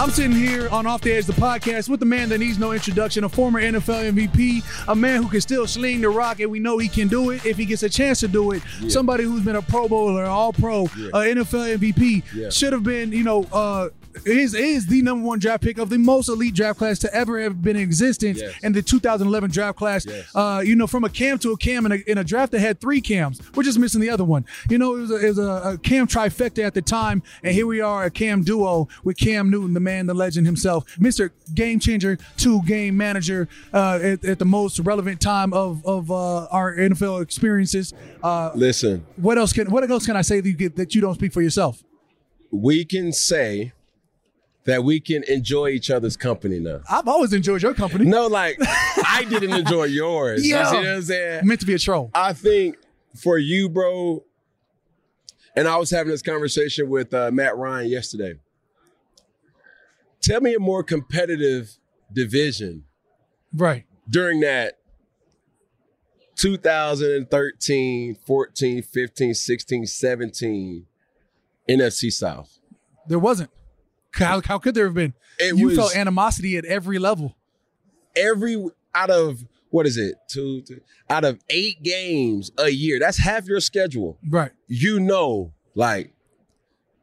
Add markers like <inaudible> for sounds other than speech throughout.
I'm sitting here on Off the Edge, the podcast, with the man that needs no introduction, a former NFL MVP, a man who can still sling the rock, and we know he can do it if he gets a chance to do it. Yeah. Somebody who's been a Pro Bowler, All Pro, Yeah. uh, NFL MVP, Yeah. should have been, you know, uh, is is the number one draft pick of the most elite draft class to ever have been in existence Yes. in the 2011 draft class. Yes. Uh, you know, from a cam to a cam in a, in a draft that had three cams. We're just missing the other one. You know, it was a, it was a, a cam trifecta at the time, and here we are, a cam duo with Cam Newton, the man, the legend himself, Mr. Game Changer, two game manager uh, at, at the most relevant time of of uh, our NFL experiences. Uh, Listen, what else can what else can I say that you get that you don't speak for yourself? we can say that we can enjoy each other's company now. I've always enjoyed your company. No, like I didn't <laughs> enjoy yours. You Yeah. see what I'm saying? meant to be a troll. I think for you, bro, and I was having this conversation with uh, Matt Ryan yesterday. Tell me a more competitive division Right. during that 2013, 14, 15, 16, 17 NFC South. There wasn't. How, how could there have been? It you was- felt animosity at every level. Every out of what is it? Two, two out of eight games a year. That's half your schedule. Right. You know, like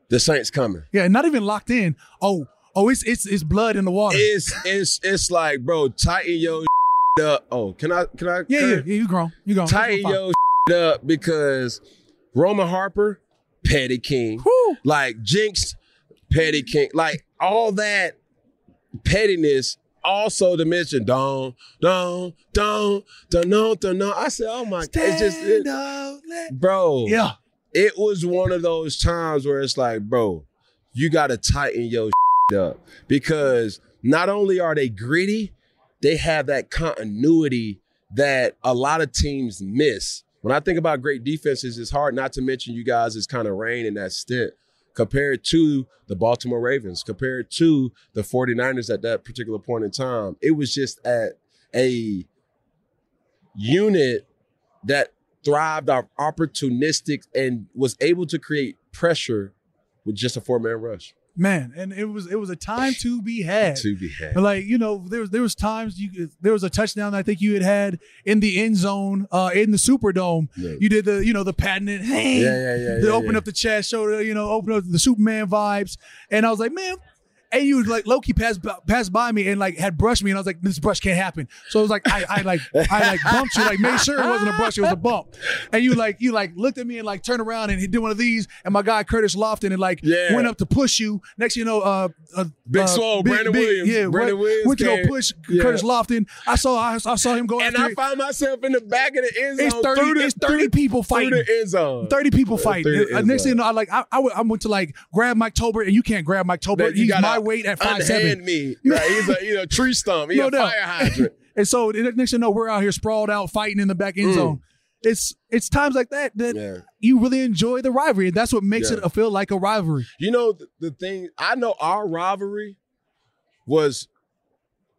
the Saints coming. Yeah, not even locked in. Oh, oh, it's it's it's blood in the water. It's it's it's like, bro, tighten your <laughs> up. Oh, can I can I yeah, yeah, yeah. You grown. You grown. tighten your <laughs> up because Roman Harper, petty king. Whew. Like Jinx, petty king. Like all that pettiness. Also to mention don't, don't, don't, don't, don't, don't. I said, oh my god, it's just it- up, bro. Yeah. It was one of those times where it's like, bro, you gotta tighten your <laughs> up. Because not only are they gritty, they have that continuity that a lot of teams miss. When I think about great defenses, it's hard not to mention you guys as kind of reign in that stint compared to the Baltimore Ravens, compared to the 49ers at that particular point in time. It was just at a unit that thrived off opportunistic and was able to create pressure with just a four-man rush Man, and it was it was a time to be had. to be had. Like you know, there was there was times you there was a touchdown I think you had had in the end zone, uh, in the Superdome. Yeah. You did the you know the patented hey, <laughs> Yeah, yeah, yeah, yeah, open yeah. up the chest, show the you know open up the Superman vibes, and I was like, man. And you like Loki passed by- passed by me and like had brushed me and I was like this brush can't happen so it was like I, I like I like bumped you like made sure it wasn't a brush it was a bump and you like you like looked at me and like turned around and he did one of these and my guy Curtis Lofton and like Yeah. went up to push you next thing you know uh, uh Big uh, Swole, Brandon Williams. yeah Brandon went, Williams went to go push Yeah. Curtis Lofton I saw I, I saw him go and I it. found myself in the back of the end zone. It's 30 through the, it's 30 through- people through fighting. the end zone. 30 people fighting. Uh, next thing you know, I like I, I, went- I went to like grab Mike Tolbert, and you can't grab Mike Tolbert. That you He's gotta my weight at five seven. me. Right, he's a you know tree stump. He's <laughs> No a doubt. fire hydrant. <laughs> And so the next thing you know, we're out here sprawled out fighting in the back end Mm. zone. It's it's times like that that Yeah. you really enjoy the rivalry. And that's what makes Yeah. it feel like a rivalry. You know the, the thing. I know our rivalry was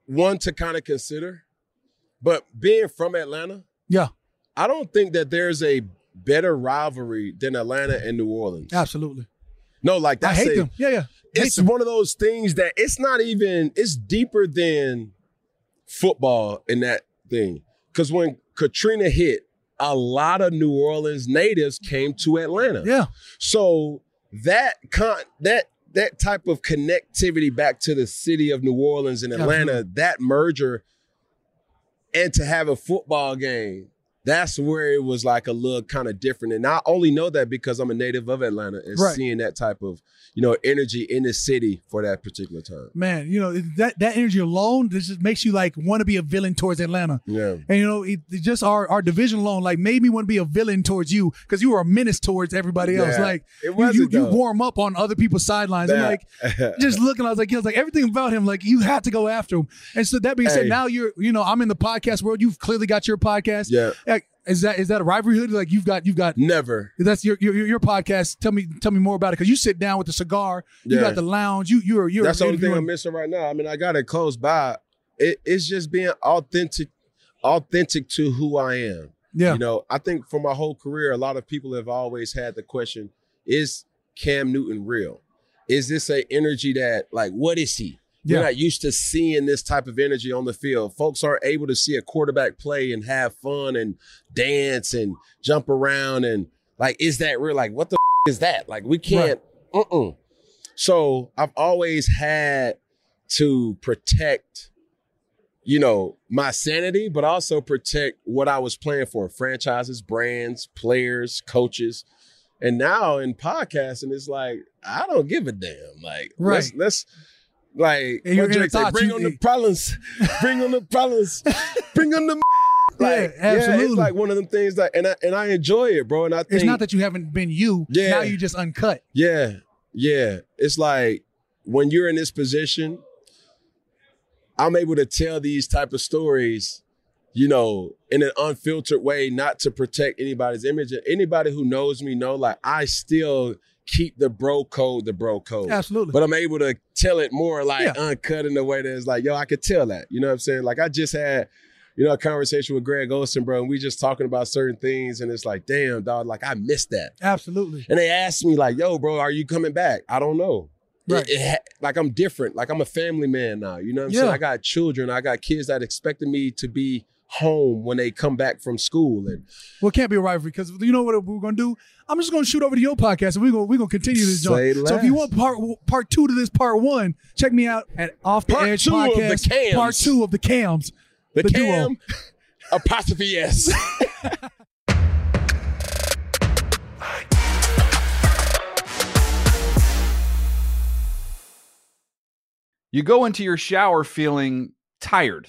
one to kind of consider, but being from Atlanta, Yeah, I don't think that there's a better rivalry than Atlanta and New Orleans. absolutely. No, like I that's hate a- them. Yeah, yeah. It's one of those things that it's not even. It's deeper than football in that thing. Because when Katrina hit, a lot of New Orleans natives came to Atlanta. Yeah, So that con that that type of connectivity back to the city of New Orleans and Atlanta, Absolutely. that merger, and to have a football game, that's where it was like a little kind of different. And I only know that because I'm a native of Atlanta and Right. seeing that type of you know energy in the city for that particular time. man. You know that that energy alone this just makes you like want to be a villain towards Atlanta. Yeah. And you know, it, just our our division alone like made me want to be a villain towards you because you were a menace towards everybody else. Yeah. Like It you, you, you warm up on other people's sidelines. I'm like <laughs> just looking. I was like, I was like everything about him. Like you had to go after him. And so that being said, now you're you know I'm in the podcast world. You've clearly got your podcast. Yeah. Is that is that a rivalry? Like you've got you've got Never. that's your your your podcast. Tell me tell me more about it because you sit down with the cigar. You Yeah. got the lounge. You you're you're That's the only thing I'm missing right now. I mean, I got it close by. It, it's just being authentic, authentic to who I am. Yeah. You know, I think for my whole career, a lot of people have always had the question: Is Cam Newton real? Is this a energy that, like, what is he? Yeah. We're not used to seeing this type of energy on the field. Folks aren't able to see a quarterback play and have fun and dance and jump around and like, is that real? Like, what the f- is that? Like, we can't. Uh-uh. So I've always had to protect, you know, my sanity, but also protect what I was playing for: franchises, brands, players, coaches. And now in podcasting, it's like I don't give a damn. Like, let's Right. let's like And your what Drake inner say, bring on the problems, bring on the problems, <laughs> bring on the. Yeah, Like, absolutely. it's like one of them things that, and I and I enjoy it, bro. And I think It's not that you haven't been you. Yeah. Now you just uncut. yeah, yeah. It's like when you're in this position, I'm able to tell these type of stories, you know, in an unfiltered way, not to protect anybody's image. And anybody who knows me know, like I still keep the bro code, the bro code. Absolutely. But I'm able to tell it more like Yeah. uncut in a way that's like, yo, I could tell that. You know what I'm saying? Like I just had, you know, a conversation with Greg Olson, bro, and we just talking about certain things, and it's like, damn, dog, like I missed that. Absolutely. And they asked me, like, yo, bro, are you coming back? I don't know. Right. It- it like I'm different. Like I'm a family man now. You know what I'm saying? I got children. I got kids that expected me to be home when they come back from school. And Well, it can't be a rivalry because you know what we're gonna do. I'm just gonna shoot over to your podcast and we're gonna we're gonna continue this Say joint. So if you want part part two to this part one, check me out at Off the Part Edge two of the podcast. Cams. Part two of the cams. the, The duo. cam apostrophe S. <laughs> You go into your shower feeling tired,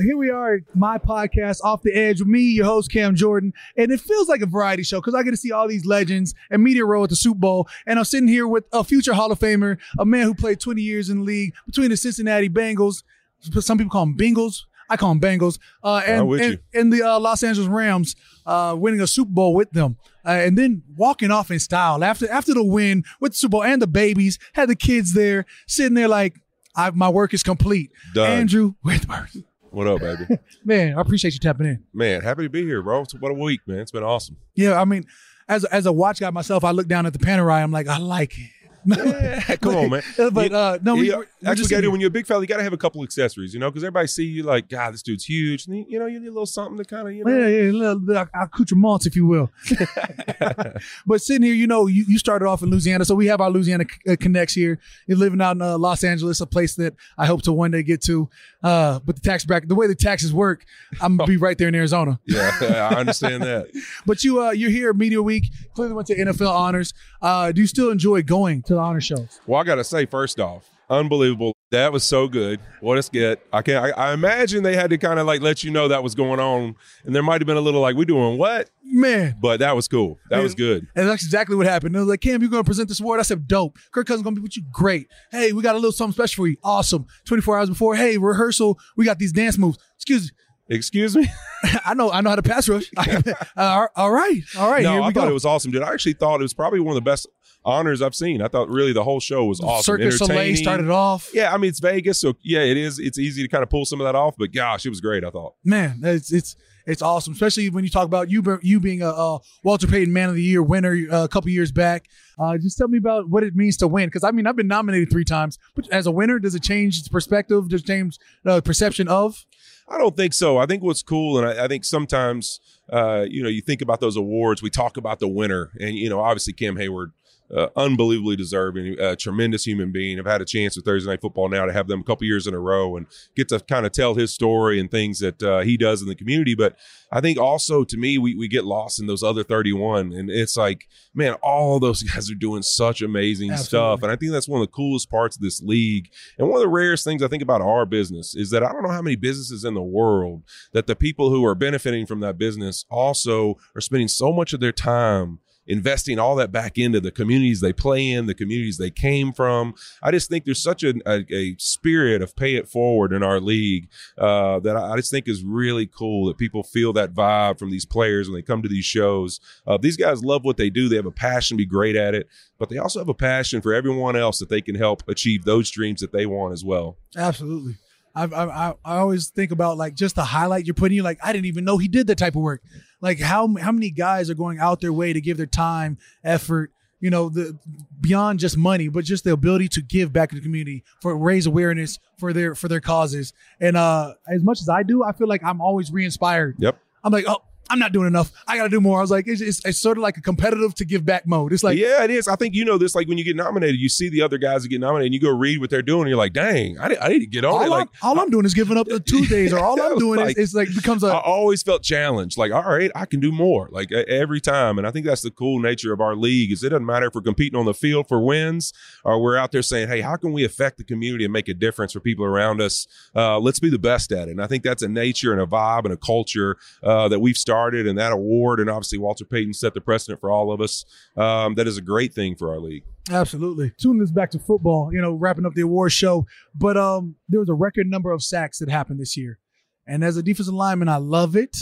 Here we are, my podcast, Off the Edge, with me, your host, Cam Jordan. And it feels like a variety show because I get to see all these legends and media row at the Super Bowl. And I'm sitting here with a future Hall of Famer, a man who played 20 years in the league between the Cincinnati Bengals. Some people call them Bengals. I call them Bengals. Uh, and, and, and the uh, Los Angeles Rams uh, winning a Super Bowl with them. Uh, and then walking off in style after after the win with the Super Bowl and the babies, had the kids there, sitting there like, I, my work is complete. Done. Andrew Whitworth. What up, baby? <laughs> Man, I appreciate you tapping in. man, happy to be here, bro. What a week, man. It's been awesome. Yeah, I mean, as as a watch guy myself, I look down at the Panerai. I'm like, I like it. Yeah, come on, man. But uh, no, we, Yeah, actually, got to when you're a big fella, you got to have a couple accessories, you know, because everybody see you like, God, this dude's huge. And, you know, you need a little something to kind of, you know. Yeah, yeah, a little bit of accoutrements, if you will. <laughs> but sitting here, you know, you, you started off in Louisiana, so we have our Louisiana c- uh, connects here. You're living out in uh, Los Angeles, a place that I hope to one day get to. Uh, but the tax bracket, the way the taxes work, I'm gonna be <laughs> right there in Arizona. Yeah, I understand that. <laughs> But you, uh, you're here Media Week. Clearly went to NFL honors. Uh, do you still enjoy going to the honor shows? Well, I got to say, first off, unbelievable. That was so good. What a skit. I can't, I, I imagine they had to kind of like let you know that was going on. And there might have been a little like, we doing what? Man, But that was cool. That was good. And that's exactly what happened. They was like, Cam, you're going to present this award? I said, dope. Kirk Cousins going to be with you? Great. Hey, we got a little something special for you. Awesome. 24 hours before, hey, rehearsal, we got these dance moves. Excuse me. Excuse me? <laughs> I know, I know how to pass rush. <laughs> <laughs> uh, all right. All right. no, here we I go. thought it was awesome, dude. I actually thought it was probably one of the best honors I've seen. I thought really the whole show was awesome. Cirque du Soleil started off. Yeah, I mean it's Vegas, so yeah, it is. It's easy to kind of pull some of that off, but gosh, it was great. I thought. Man, it's it's it's awesome, especially when you talk about you you being a, a Walter Payton Man of the Year winner uh, a couple years back. Uh, just tell me about what it means to win, because I mean I've been nominated three times, but as a winner, does it change its perspective? Does it change the perception of? I don't think so. I think what's cool, and I, I think sometimes, uh, you know, you think about those awards. We talk about the winner, and you know, obviously Cam Heyward, uh, unbelievably deserving, a tremendous human being. I've had a chance with Thursday Night Football now to have them a couple years in a row and get to kind of tell his story and things that uh, he does in the community. But I think also to me, we we get lost in those other 31, and it's like, man, all those <laughs> guys are doing such amazing stuff, and I think that's one of the coolest parts of this league. And one of the rarest things I think about our business is that I don't know how many businesses in the world that the people who are benefiting from that business also are spending so much of their time investing all that back into the communities they play in, the communities they came from. I just think there's such a, a, a spirit of pay it forward in our league uh, that I, I just think is really cool that people feel that vibe from these players when they come to these shows. Uh, these guys love what they do. They have a passion to be great at it, but they also have a passion for everyone else that they can help achieve those dreams that they want as well. Absolutely. I, I I I always think about like just the highlight you're putting. You like I didn't even know he did that type of work. Like how how many guys are going out their way to give their time, effort, you know, the beyond just money, but just the ability to give back to the community for raise awareness for their for their causes. And uh as much as I do, I feel like I'm always re-inspired. Yep. I'm like, oh, I'm not doing enough. I got to do more. I was like, it's, it's, it's sort of like a competitive to give back mode. It's like, yeah, it is. I think you know this. Like when you get nominated, you see the other guys that get nominated, and you go read what they're doing. And you're like, dang, I, need- I need to get on it. all, Like I'm, all I'm doing is giving up the Tuesdays, <laughs> or all I'm doing like- is, is like becomes a I always felt challenged. Like, all right, I can do more. Like every time, and I think that's the cool nature of our league. Is it doesn't matter if we're competing on the field for wins, or we're out there saying, hey, how can we affect the community and make a difference for people around us? Uh, let's be the best at it. And I think that's a nature and a vibe and a culture uh, that we've started, and that award, and obviously Walter Payton set the precedent for all of us. Um, that is a great thing for our league. Absolutely. Tuning this back to football, you know, wrapping up the award show. But um, there was a record number of sacks that happened this year, and as a defensive lineman, I love it.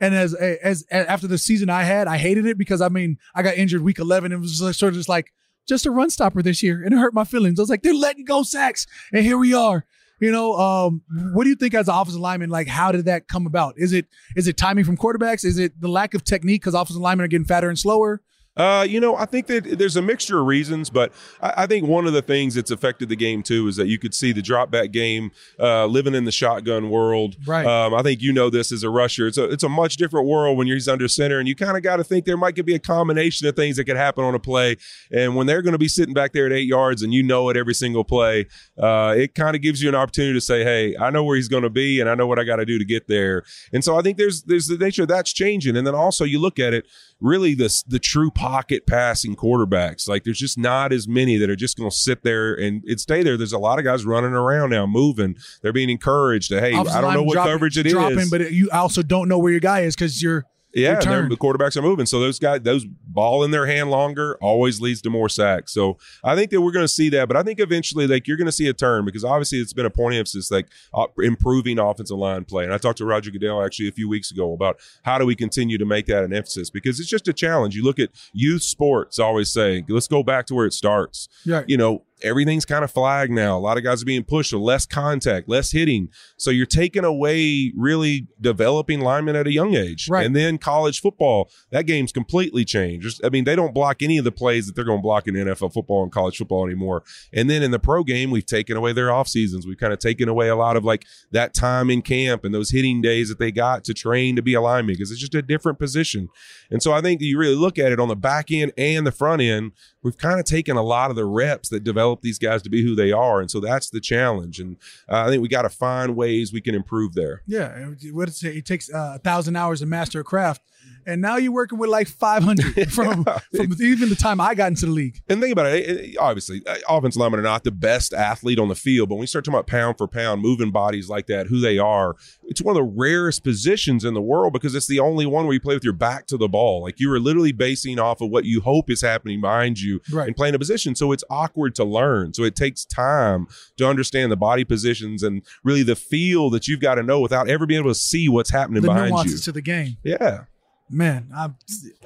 And as as, as after the season I had, I hated it because I mean I got injured week eleven. It was sort of just like just a run stopper this year, and it hurt my feelings. I was like, they're letting go sacks, and here we are. You know, um, what do you think as an offensive lineman? Like, how did that come about? Is it is it timing from quarterbacks? Is it the lack of technique because offensive linemen are getting fatter and slower? Uh, you know, I think that there's a mixture of reasons, but I, I think one of the things that's affected the game too is that you could see the drop back game, uh, living in the shotgun world. Right. Um, I think you know this as a rusher. It's a it's a much different world when he's under center, and you kind of got to think there might could be a combination of things that could happen on a play. And when they're going to be sitting back there at eight yards, and you know it every single play, uh, it kind of gives you an opportunity to say, "Hey, I know where he's going to be, and I know what I got to do to get there." And so I think there's there's the nature of that's changing, and then also you look at it really the the true pocket passing quarterbacks. Like there's just not as many that are just going to sit there and, and stay there. There's a lot of guys running around now, moving. They're being encouraged to, hey, Offensive I don't know line what dropping- coverage it is. dropping, but you also don't know where your guy is because you're Yeah, the quarterbacks are moving. So those guys, those ball in their hand longer always leads to more sacks. So I think that we're going to see that. But I think eventually, like you're going to see a turn because obviously it's been a point of emphasis, like uh, improving offensive line play. And I talked to Roger Goodell actually a few weeks ago about how do we continue to make that an emphasis because it's just a challenge. You look at youth sports, always say, let's go back to where it starts. Yeah. You know, everything's kind of flagged now. A lot of guys are being pushed, so less contact, less hitting. So you're taking away really developing linemen at a young age. Right. And then college football, that game's completely changed. Just- I mean, they don't block any of the plays that they're going to block in NFL football and college football anymore. And then in the pro game, we've taken away their off seasons. We've kind of taken away a lot of like that time in camp and those hitting days that they got to train to be a lineman because it's just a different position. And so I think you really look at it on the back end and the front end, we've kind of taken a lot of the reps that develop these guys to be who they are. And so that's the challenge. And uh, I think we got to find ways we can improve there. Yeah, what it? It takes uh, a thousand hours to master a craft, and now you're working with like 500 <laughs> from from even the time I got into the league. And think about it, obviously, uh, offensive linemen are not the best athlete on the field, but when you start talking about pound for pound, moving bodies like that, who they are, it's one of the rarest positions in the world because it's the only one where you play with your back to the ball. Like you are literally basing off of what you hope is happening behind you Right. and playing a position. So it's awkward to learn. So it takes time to understand the body positions and really the feel that you've got to know without ever being able to see what's happening The behind you. to the game, Yeah. Man. I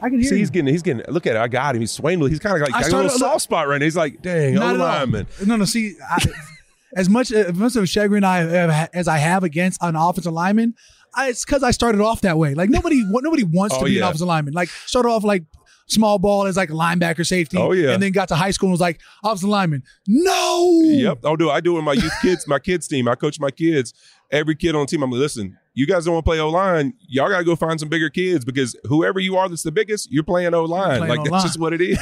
I can hear See, you. he's getting, he's getting. Look at it. I got him. He's swaying. He's kind of like I got a little soft spot right now. He's like, dang, lineman. No, no. See, I, as much as much of chagrin I have, as I have against an offensive lineman, I, it's because I started off that way. Like nobody, <laughs> nobody wants Oh, to be an yeah. offensive lineman. Like started off like small ball as like linebacker, safety. Oh, yeah. and then got to high school and was like offensive lineman. No. Yep. I'll do. it. I do it with my youth kids, my kids team. I coach my kids. Every kid on the team, I'm like, listen, you guys don't want to play O line. Y'all got to go find some bigger kids because whoever you are that's the biggest, you're playing O line. Like O-line. that's just what it is.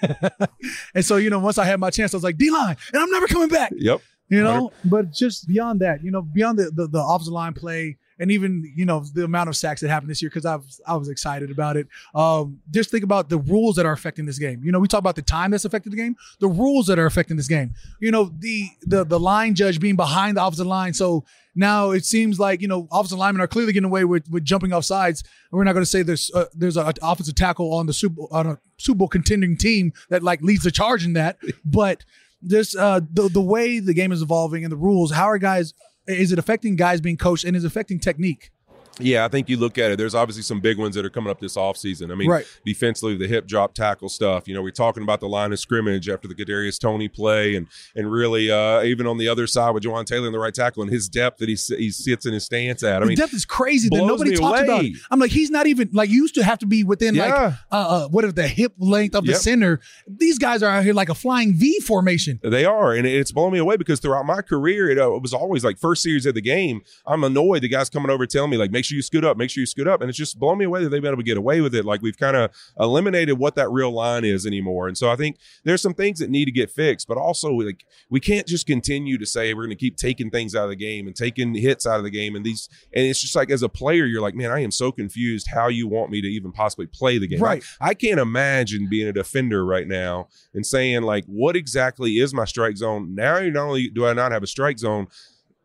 <laughs> And so you know, once I had my chance, I was like D line, and I'm never coming back. yep. you know but just beyond that you know beyond the the, the offensive line play and even you know the amount of sacks that happened this year because I was I was excited about it. Um, just think about the rules that are affecting this game. You know, we talk about the time that's affected the game, the rules that are affecting this game. You know, the the the line judge being behind the offensive line, so now it seems like you know offensive linemen are clearly getting away with with jumping off sides. We're not going to say there's uh, there's an offensive tackle on the Super on a Super Bowl contending team that like leads the charge in that, <laughs> but this uh the the way the game is evolving and the rules how are guys is it affecting guys being coached and is affecting technique Yeah, I think you look at it. There's obviously some big ones that are coming up this offseason. I mean, Right. defensively, the hip drop tackle stuff. You know, we're talking about the line of scrimmage after the Kadarius Toney play, and and really uh, even on the other side with Jawaan Taylor in the right tackle and his depth that he he sits in his stance at. I the mean, depth is crazy that nobody talks about it. i'm like he's not even like you used to have to be within like Yeah. uh, uh what is the hip length of the center these guys are out here like a flying v formation They are, and it's blowing me away because throughout my career, it, uh, it was always like first series of the game. I'm annoyed the guys coming over telling me like, make sure you scoot up, make sure you scoot up, and it's just blowing me away that they've been able to get away with it. Like we've kind of eliminated what that real line is anymore, and so I think there's some things that need to get fixed, but also like we can't just continue to say we're going to keep taking things out of the game and taking hits out of the game, and these, and it's just like as a player, you're like, man, I am so confused how you want me to even possibly play the game. Right. I, I can't imagine being a defender right now and saying like, what exactly is my strike zone? Now, not only do I not have a strike zone,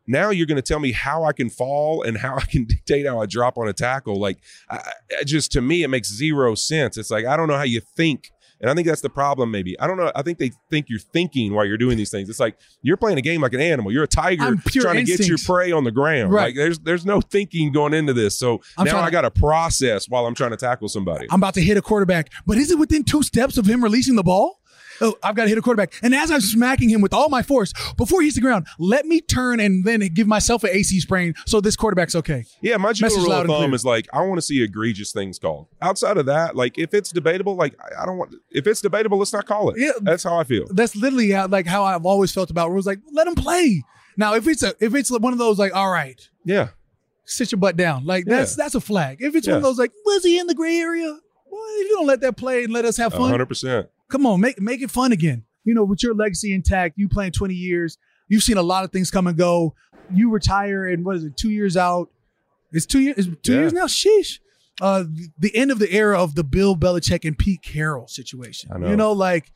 now you're going to tell me how I can fall and how I can <laughs> dictate how I drop on a tackle. Like, I, I just to me, it makes zero sense. It's like I don't know how you think. And I think that's the problem, maybe. I don't know. I think they think you're thinking while you're doing these things. It's like you're playing a game like an animal. You're a tiger trying to get your prey on the ground. Right. Like there's there's no thinking going into this. So I'm now I got to process while I'm trying to tackle somebody. i'm about to hit a quarterback but is it within two steps of him releasing the ball Oh, I've got to hit a quarterback. And as I'm smacking him with all my force, before he hits the ground, let me turn and then give myself an AC sprain so this quarterback's okay. Yeah, my general rule of thumb is like I want to see egregious things called. Outside of that, like if it's debatable, like I don't want. If it's debatable, let's not call it. Yeah. that's how I feel. that's literally how, like how I've always felt about rules. Like, let him play. Now, if it's a if it's one of those like, all right, Yeah, sit your butt down. Like Yeah. that's that's a flag. If it's one of those like, was he in the gray area? Well, if you don't let that play and let us have fun, hundred percent. Come on, make make it fun again. You know, with your legacy intact, you playing 20 years, you've seen a lot of things come and go. You retire and what is it, two years out? It's two years, it's two Yeah. years now? Sheesh. uh, the end of the era of the Bill Belichick and Pete Carroll situation. I know. You know, like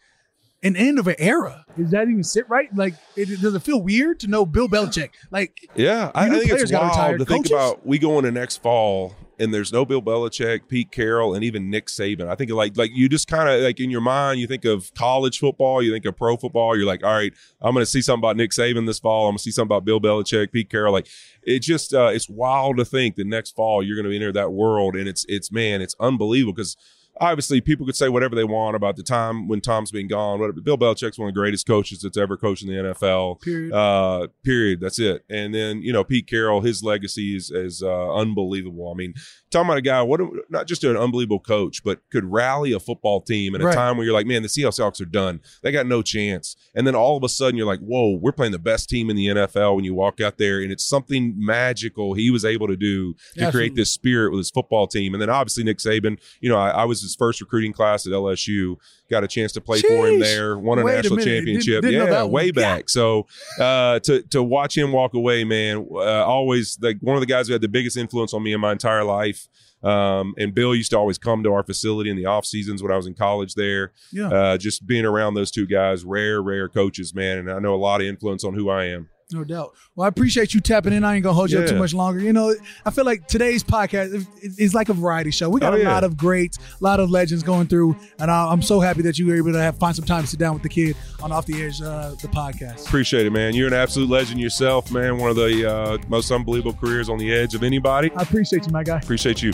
an end of an era. Does that even sit right? Like, it, does it feel weird to know Bill Belichick? Like, Yeah, I, I think it's wild to think about. We go into next fall, and there's no Bill Belichick, Pete Carroll, and even Nick Saban. I think like like you just kind of like in your mind, you think of college football, you think of pro football. You're like, all right, I'm going to see something about Nick Saban this fall. I'm going to see something about Bill Belichick, Pete Carroll. Like it just uh, it's wild to think that next fall you're going to enter that world, and it's it's man, it's unbelievable because. Obviously, people could say whatever they want about the time when Tom's been gone. Whatever. Bill Belichick's one of the greatest coaches that's ever coached in the NFL. period. Uh, period. That's it. And then you know Pete Carroll, his legacy is is uh, unbelievable. I mean, talking about a guy, what not just an unbelievable coach, but could rally a football team in a Right. time where you're like, man, the Seattle Seahawks are done. They got no chance. And then all of a sudden, you're like, whoa, we're playing the best team in the NFL. When you walk out there, and it's something magical he was able to do to Absolutely. create this spirit with his football team. And then obviously Nick Saban. You know, I, I was his first recruiting class at LSU. Got a chance to play for him there. Won a Wait a national. Didn't- championship. didn't yeah, way back. So uh, to to watch him walk away, man, uh, always like one of the guys who had the biggest influence on me in my entire life. Um, and Bill used to always come to our facility in the off seasons when I was in college there. Yeah. Uh, just being around those two guys, rare, rare coaches, man, and I know a lot of influence on who I am. No doubt. Well, I appreciate you tapping in. I ain't gonna hold you up too much longer. You know, I feel like today's podcast is- like a variety show. We got Oh, a yeah. lot of greats, a lot of legends going through, and I- I'm so happy that you were able to have find some time to sit down with the kid on Off the Edge, uh, the podcast. Appreciate it, man. You're an absolute legend yourself, man. One of the uh, most unbelievable careers on the edge of anybody. I appreciate you, my guy. Appreciate you.